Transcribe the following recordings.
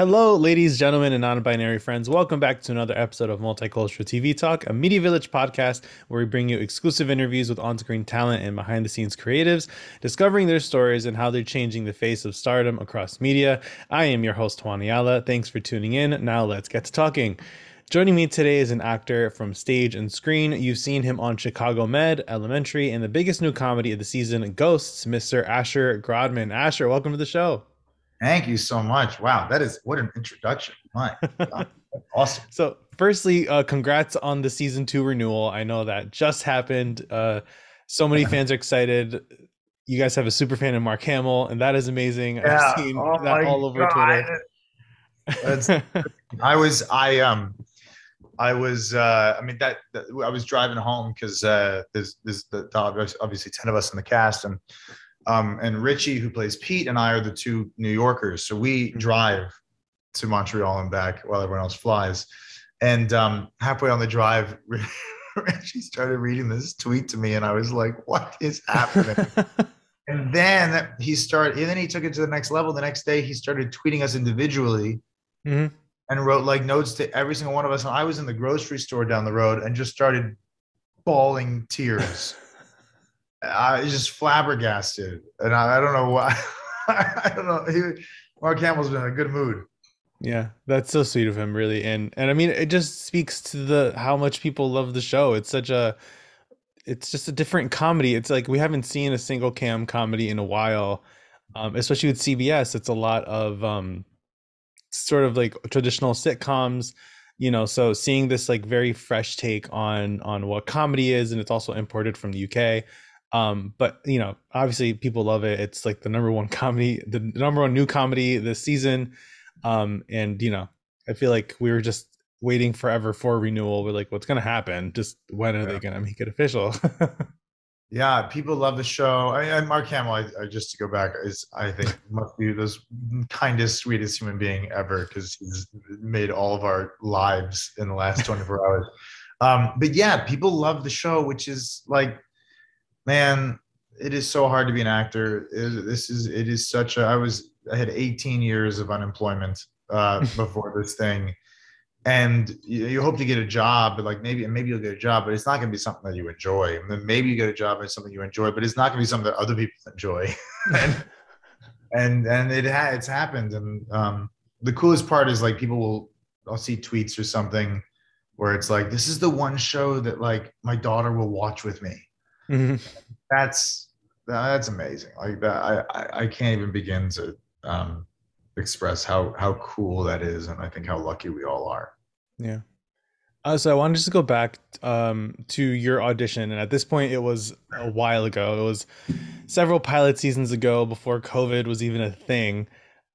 Hello, ladies, gentlemen, and non binary friends. Welcome back to another episode of Multicultural TV Talk, a Media Village podcast where we bring you exclusive interviews with on screen talent and behind the scenes creatives, discovering their stories and how they're changing the face of stardom across media. I am your host, Juan Ayala. Thanks for tuning in. Now let's get to talking. Joining me today is an actor from stage and screen. You've seen him on Chicago Med, Elementary, and the biggest new comedy of the season, Ghosts, Mr. Asher Grodman. Asher, welcome to the show. Thank you so much. Wow, that is what an introduction. My awesome. So, firstly, uh, congrats on the season two renewal. I know that just happened. Uh, so many fans are excited. You guys have a super fan in Mark Hamill, and that is amazing. Yeah. I've seen Oh that all over God. Twitter. I was I um I was uh I mean that, that I was driving home because uh there's there's the, the obviously ten of us in the cast and um and Richie who plays Pete and I are the two New Yorkers so we Mhm. drive to Montreal and back while everyone else flies and um halfway on the drive Richie started reading this tweet to me and I was like what is happening And then he started, and then he took it to the next level. The next day, he started tweeting us individually Mhm. and wrote like notes to every single one of us. And I was in the grocery store down the road and just started bawling tears. I was just flabbergasted. And I, I don't know why. I don't know. He, Mark Hamill's been in a good mood. Yeah, that's so sweet of him, really, and and I mean, it just speaks to the how much people love the show. It's such a, it's just a different comedy. It's like we haven't seen a single cam comedy in a while, um, especially with CBS. It's a lot of um, sort of like traditional sitcoms, you know. So seeing this like very fresh take on on what comedy is, and it's also imported from the UK. Um, but you know, obviously people love it. It's like the number one comedy, the number one new comedy this season um and you know i feel like we were just waiting forever for renewal we're like what's gonna happen just when are Yeah. they gonna make it official Yeah, people love the show. I, and Mark Hamill, I, I, just to go back, is I think must be the kindest, sweetest human being ever because he's made all of our lives in the last 24 hours. Um, but yeah, people love the show, which is like, man, it is so hard to be an actor. It- this is it is such a. I was I had 18 years of unemployment uh, before this thing. And you, you hope to get a job, but like maybe maybe you'll get a job, but it's not going to be something that you enjoy. And then maybe you get a job and it's something you enjoy, but it's not going to be something that other people enjoy. and and and it ha- it's happened. And um, the coolest part is like people will I'll see tweets or something where it's like this is the one show that like my daughter will watch with me. Mhm. That's that's amazing. Like that I I, I can't even begin to um, express how how cool that is, and I think how lucky we all are. yeah uh, so i wanted just to go back um to your audition and at this point it was a while ago it was several pilot seasons ago before covid was even a thing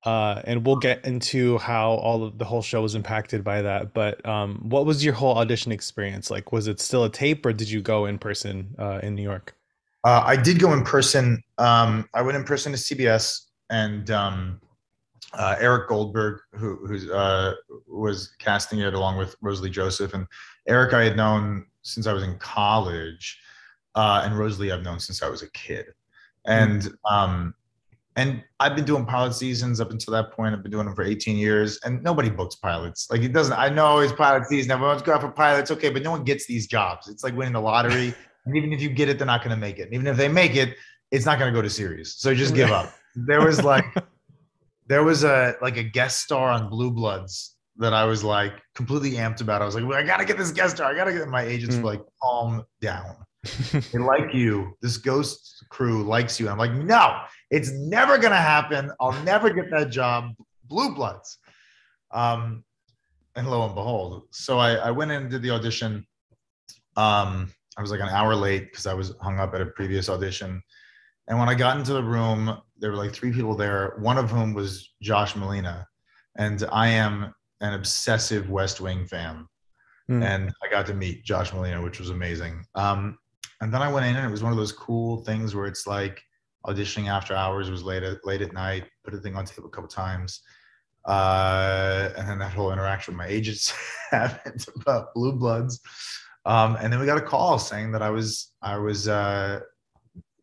uh, and we'll get into how all of the whole show was impacted by that. But um, what was your whole audition experience like? Was it still a tape, or did you go in person uh, in New York? Uh, I did go in person. Um, I went in person to CBS, and um, uh, Eric Goldberg, who who's, uh, was casting it along with Rosalie Joseph, and Eric I had known since I was in college, uh, and Rosalie I've known since I was a kid, and um, and I've been doing pilot seasons up until that point. I've been doing them for 18 years, and nobody books pilots. Like it doesn't. I know it's pilot season. Everyone's going for pilots, okay, but no one gets these jobs. It's like winning the lottery. And even if you get it, they're not going to make it. And even if they make it, it's not going to go to series. So just give up. There was like, there was a like a guest star on Blue Bloods that I was like completely amped about. I was like, well, I got to get this guest star. I got to get. My agents Mm. like, calm down. They like you. This ghost crew likes you. And I'm like, no, it's never going to happen. I'll never get that job. Blue Bloods. Um, and lo and behold, so I, I went in and did the audition. Um, I was like an hour late because I was hung up at a previous audition. And when I got into the room, there were like three people there, one of whom was Josh Malina. And I am an obsessive West Wing fan. Hmm. And I got to meet Josh Malina, which was amazing. Um, and then I went in and it was one of those cool things where it's like auditioning after hours was late at, late at night, put a thing on tape a couple times. Uh, and then that whole interaction with my agents happened about Blue Bloods. Um, and then we got a call saying that I was I was uh,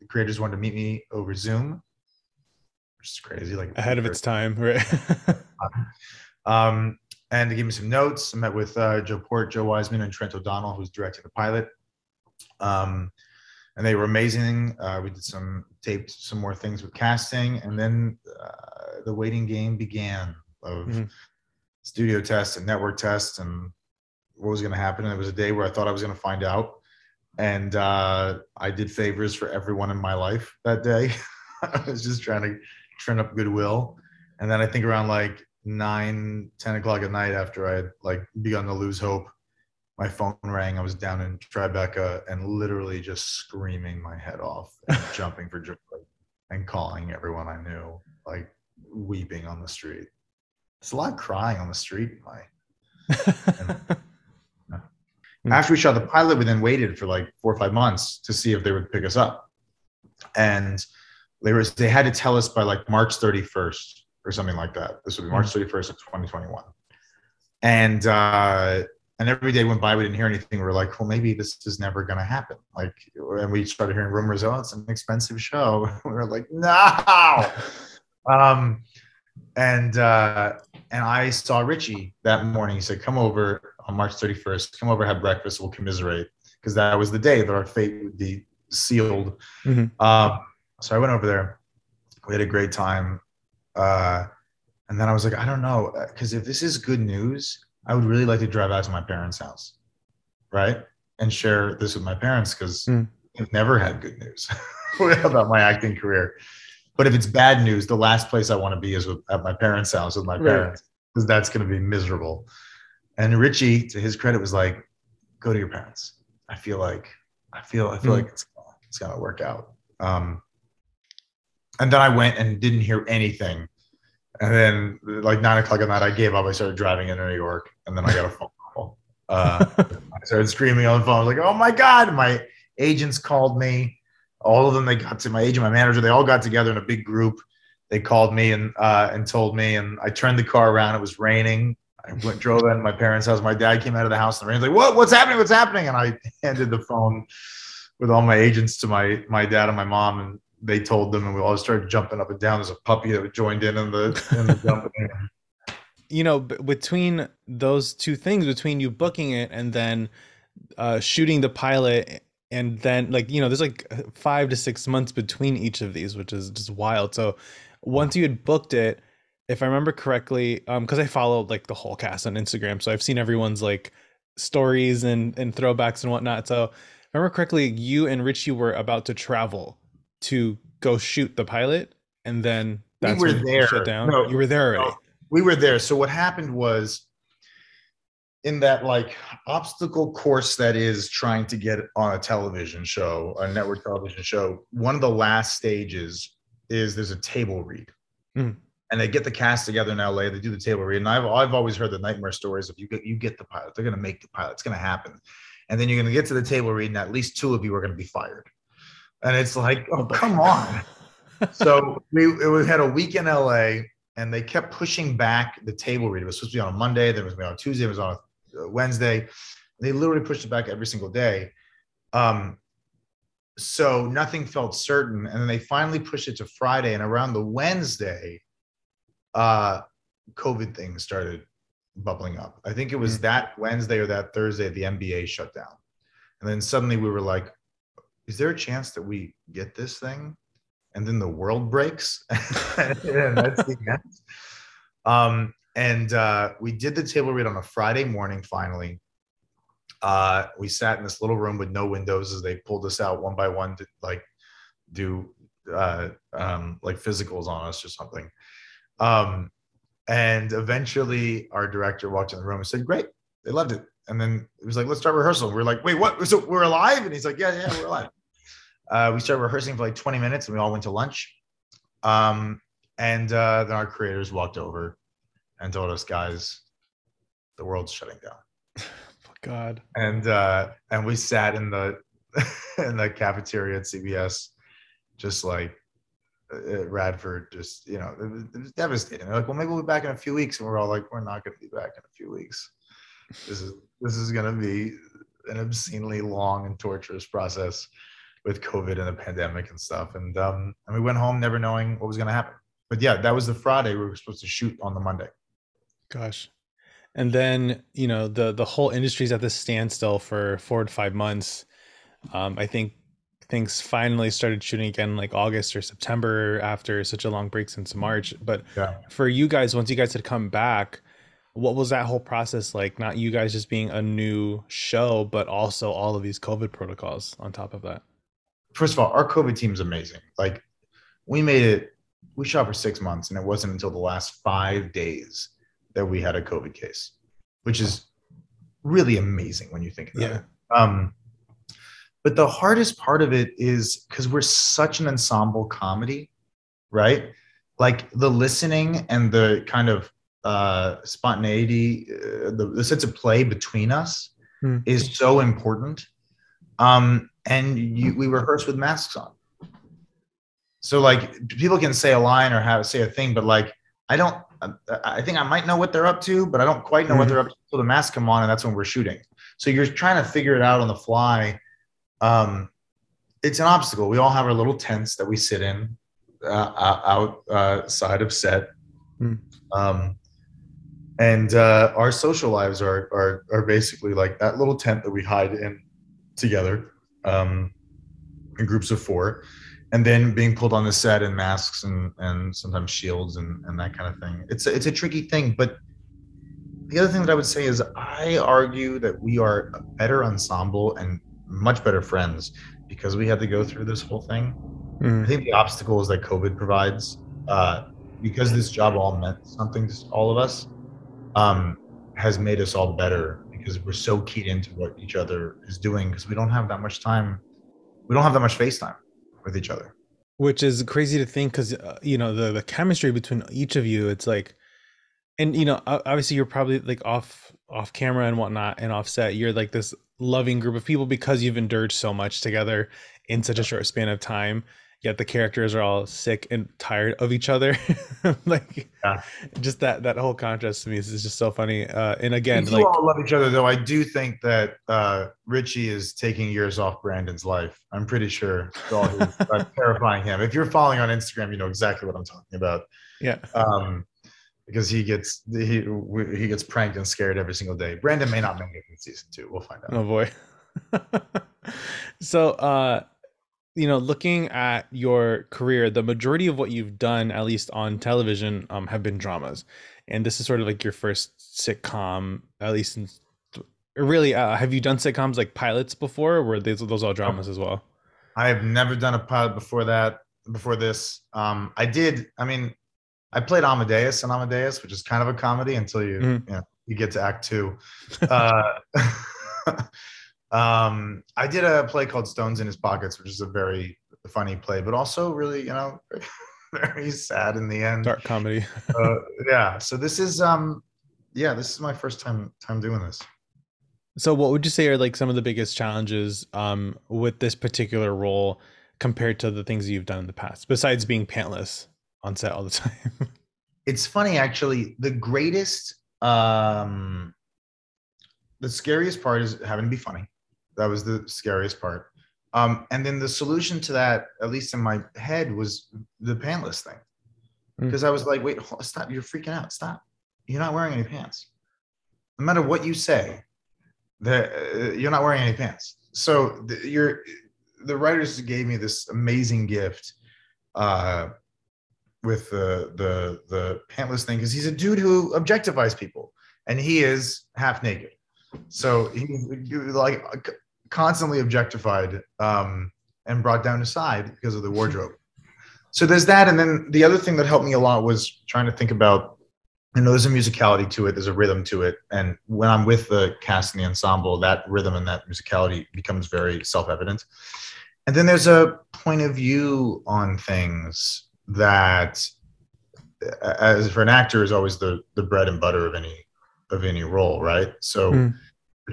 the creators wanted to meet me over Zoom, which is crazy. Like Ahead of its time, right? Um, and they gave me some notes. I met with uh, Joe Port, Joe Wiseman, and Trent O'Donnell, who's directing the pilot. Um, and they were amazing. Uh, we did some taped some more things with casting, and then uh, the waiting game began of Mhm. studio tests and network tests and what was going to happen. And it was a day where I thought I was going to find out, and uh, I did favors for everyone in my life that day. I was just trying to turn up goodwill, and then I think around like nine, 10 o'clock at night after I had like begun to lose hope my phone rang. I was down in Tribeca and literally just screaming my head off and jumping for joy and calling everyone I knew, like weeping on the street. It's a lot of crying on the street. My Mm. after we shot the pilot, we then waited for like four or five months to see if they would pick us up, and they were they had to tell us by like March 31st or something like that. This would be March 31st of 2021, and uh, and every day went by, we didn't hear anything. We were like, well, maybe this is never going to happen. Like, and we started hearing rumors. Oh, it's an expensive show. we were like, no. Um, and uh, and I saw Richie that morning. He said, "Come over on March 31st. Come over, have breakfast. We'll commiserate because that was the day that our fate would be sealed." Mhm. Um, so I went over there. We had a great time. Uh, and then I was like, I don't know, because if this is good news, I would really like to drive out to my parents' house, right, and share this with my parents because Mm. I've never had good news about my acting career. But if it's bad news, the last place I want to be is with, at my parents' house with my parents because that's going to be miserable. And Richie, to his credit, was like, "Go to your parents. I feel like, I feel, I feel Mm. like it's it's going to work out." Um, and then I went and didn't hear anything. And then, like nine o'clock at night, I gave up. I started driving into New York, and then I got a phone call. Uh, I started screaming on the phone. I was like, "Oh my god!" My agents called me. All of them. They got to my agent, my manager. They all got together in a big group. They called me and uh, and told me. And I turned the car around. It was raining. I went drove in my parents' house. My dad came out of the house in the rain. He's like, "What? What's happening? What's happening?" And I handed the phone with all my agents to my my dad and my mom, and they told them, and we all started jumping up and down. There's a puppy that joined in in the in the jumping. you know, between those two things, between you booking it and then uh, shooting the pilot, and then like you know, there's like five to six months between each of these, which is just wild. So once you had booked it, if I remember correctly, um, because I followed like the whole cast on Instagram, so I've seen everyone's like stories and and throwbacks and whatnot. So if I remember correctly, you and Richie were about to travel to go shoot the pilot, and then We that's were when there. shut down. No, you were there already. no. we were there. So what happened was in that like obstacle course that is trying to get on a television show, a network television show, one of the last stages is there's a table read. Mhm. And they get the cast together in LA, they do the table read. And I've I've always heard the nightmare stories of you get you get the pilot, they're gonna make the pilot, it's gonna happen. And then you're gonna get to the table read, and at least two of you are gonna be fired. And it's like, oh come on so we, we had a week in LA and they kept pushing back the table read. It was supposed to be on a Monday, then it was going to be on a Tuesday, it was on a Wednesday. They literally pushed it back every single day. Um, so nothing felt certain. And then they finally pushed it to Friday. And around the Wednesday, uh, COVID things started bubbling up. I think it was Mm. that Wednesday or that Thursday, the NBA shut down. And then suddenly we were like, is there a chance that we get this thing? And then the world breaks. and that's the end. Um, and uh, we did the table read on a Friday morning finally. Uh, we sat in this little room with no windows as they pulled us out one by one to like do uh, um, like physicals on us or something. Um, and eventually our director walked in the room and said, Great, they loved it. And then it was like, Let's start rehearsal. We are like, Wait, what? So we're alive? And he's like, Yeah, yeah, we're alive. Uh, we started rehearsing for like 20 minutes and we all went to lunch. Um, and uh, then our creators walked over and told us, Guys, the world's shutting down God. and uh and we sat in the in the cafeteria at CBS just like uh, Radford just you know it was, it was devastating they're like well maybe we'll be back in a few weeks and we're all like we're not going to be back in a few weeks this is this is going to be an obscenely long and torturous process with COVID and the pandemic and stuff and um and we went home never knowing what was going to happen but yeah that was the Friday we were supposed to shoot on the Monday Gosh. And then, you know, the the whole industry's at this standstill for four to five months. Um, I think things finally started shooting again like August or September after such a long break since March. But Yeah. for you guys, once you guys had come back, what was that whole process like? Not you guys just being a new show, but also all of these COVID protocols on top of that. First of all, our COVID team's amazing. Like we made it, we shot for six months, and it wasn't until the last five days that we had a COVID case, which is really amazing when you think about Yeah. it. Um, but the hardest part of it is because we're such an ensemble comedy, right? Like the listening and the kind of uh, spontaneity, uh, the, the sense of play between us Hmm. is so important. Um, and you, we rehearse with masks on. So like people can say a line or have say a thing, but like I don't. I- I think I might know what they're up to, but I don't quite know what Mhm. they're up to until the masks come on, and that's when we're shooting. So you're trying to figure it out on the fly. Um, it's an obstacle. We all have our little tents that we sit in uh, outside of set, Hmm. um, and uh, our social lives are, are are basically like that little tent that we hide in together um, in groups of four, and then being pulled on the set in masks and and sometimes shields and and that kind of thing. It's a, it's a tricky thing, but the other thing that I would say is I argue that we are a better ensemble and much better friends because we had to go through this whole thing. I Mm. think the obstacles that COVID provides, uh, because this job all meant something to all of us, um, has made us all better because we're so keyed into what each other is doing because we don't have that much time. We don't have that much face time with each other. which is crazy to think because uh, you know the the chemistry between each of you it's like and you know obviously you're probably like off off camera and whatnot and offset you're like this loving group of people because you've endured so much together in such a short span of time yet the characters are all sick and tired of each other like Yeah. just that that whole contrast to me is, is just so funny uh and again we do like all love each other, though. I do think that uh, Richie is taking years off Brandon's life. I'm pretty sure it's all his, uh, terrifying him. If you're following on Instagram, you know exactly what I'm talking about. yeah um, because he gets he he gets pranked and scared every single day. Brandon may not make it in season two. We'll find out. Oh boy. so uh you know, looking at your career, the majority of what you've done, at least on television, um, have been dramas, and this is sort of like your first sitcom, at least. In, really, uh, have you done sitcoms like pilots before, or were those those all dramas as well? I have never done a pilot before that. Before this, um, I did. I mean, I played Amadeus in Amadeus, which is kind of a comedy until you Mhm. you know you get to Act Two. Uh, um, I did a play called Stones in His Pockets, which is a very funny play, but also really you know very sad in the end. Dark comedy. uh, yeah. So this is um, yeah, this is my first time time doing this. So, what would you say are like some of the biggest challenges um, with this particular role compared to the things you've done in the past, besides being pantless on set all the time? It's funny actually. The greatest, um, the scariest part is having to be funny. That was the scariest part. Um, and then the solution to that, at least in my head, was the pantless thing. Mm. Because I was like, wait, hold, stop! You're freaking out. Stop! You're not wearing any pants. No matter what you say, the, uh, you're not wearing any pants. So the, you're, the writers gave me this amazing gift uh, with the the the pantless thing because he's a dude who objectifies people, and he is half naked. So he's like constantly objectified um, and brought down to side because of the wardrobe. So there's that, and then the other thing that helped me a lot was trying to think about. You know, there's a musicality to it. There's a rhythm to it, and when I'm with the cast and the ensemble, that rhythm and that musicality becomes very self-evident. And then there's a point of view on things that, as for an actor, is always the the bread and butter of any of any role, right? So Mm.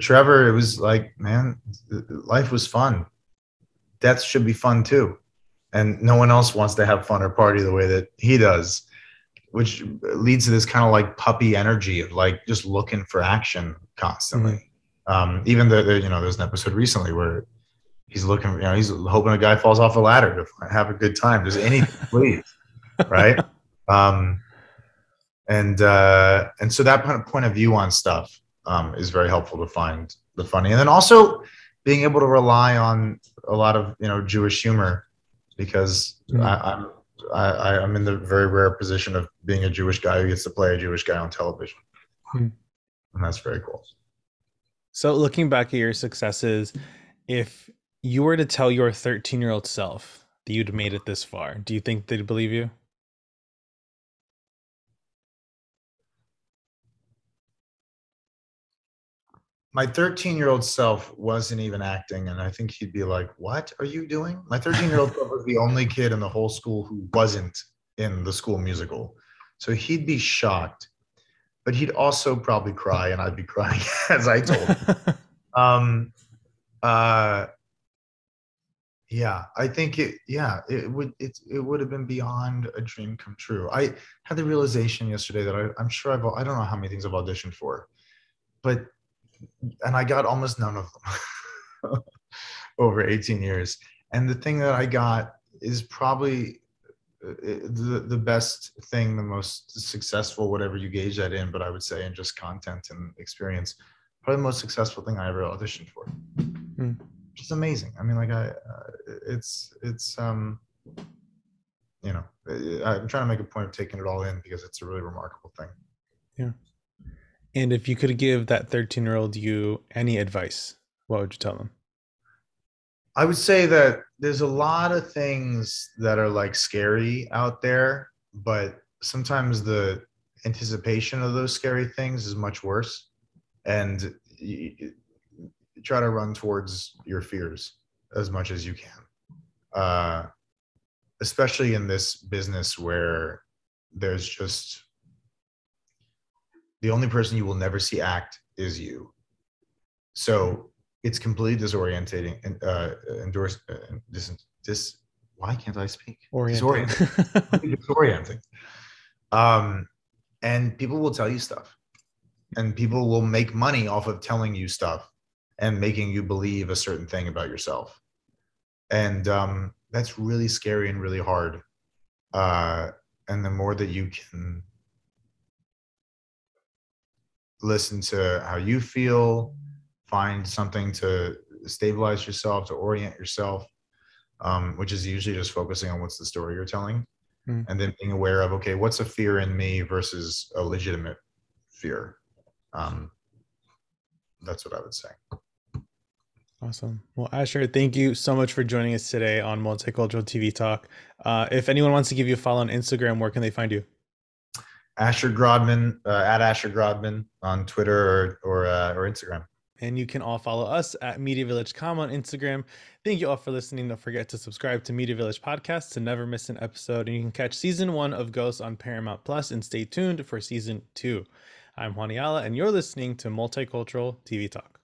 Trevor, it was like, man, life was fun. Death should be fun too, and no one else wants to have fun or party the way that he does, which leads to this kind of like puppy energy of like just looking for action constantly. Um, even the, the you know, there's an episode recently where he's looking, you know, he's hoping a guy falls off a ladder to have a good time. Does anything, please, right? Um, and uh, and so that point of view on stuff um, is very helpful to find the funny, and then also being able to rely on a lot of you know Jewish humor because mm. I, I'm I, I'm in the very rare position of being a Jewish guy who gets to play a Jewish guy on television, mm. and that's very cool. So, looking back at your successes, if you were to tell your 13 year old self that you'd made it this far, do you think they'd believe you? My 13 year old self wasn't even acting and i think he'd be like what are you doing? My 13 year old self was the only kid in the whole school who wasn't in the school musical. So he'd be shocked but he'd also probably cry and i'd be crying as i told him. Um uh yeah i think it yeah it would it, it would have been beyond a dream come true. I had the realization yesterday that I, i'm sure i've i don't know how many things i've auditioned for but and I got almost none of them over 18 years. And the thing that I got is probably uh, the, the best thing, the most successful, whatever you gauge that in, but I would say in just content and experience, probably the most successful thing I ever auditioned for. Mm. Which is amazing. I mean, like I, uh, it's, it's, um, you know, I'm trying to make a point of taking it all in because it's a really remarkable thing. Yeah. And if you could give that 13 year old you any advice, what would you tell them? I would say that there's a lot of things that are like scary out there, but sometimes the anticipation of those scary things is much worse. And you, you try to run towards your fears as much as you can. Uh, especially in this business where there's just the only person you will never see act is you. So it's completely disorientating and uh, endorse uh, dis, dis, why can't I speak? Orienting. Disorienting. disorienting. Um, and people will tell you stuff, and people will make money off of telling you stuff and making you believe a certain thing about yourself. And um, that's really scary and really hard. Uh, and the more that you can listen to how you feel, find something to stabilize yourself, to orient yourself, um, which is usually just focusing on what's the story you're telling. Mm. And then being aware of, okay, what's a fear in me versus a legitimate fear? Um, that's what I would say. Awesome. Well, Asher, thank you so much for joining us today on Multicultural TV Talk. Uh, if anyone wants to give you a follow on Instagram, where can they find you? Asher Grodman uh, at Asher Grodman on Twitter or or, uh, or Instagram. And you can all follow us at Media Village Com on Instagram. Thank you all for listening. Don't forget to subscribe to Media Village Podcast to never miss an episode. And you can catch season one of Ghosts on Paramount Plus and stay tuned for season two. I'm Juan Ayala, and you're listening to Multicultural TV Talk.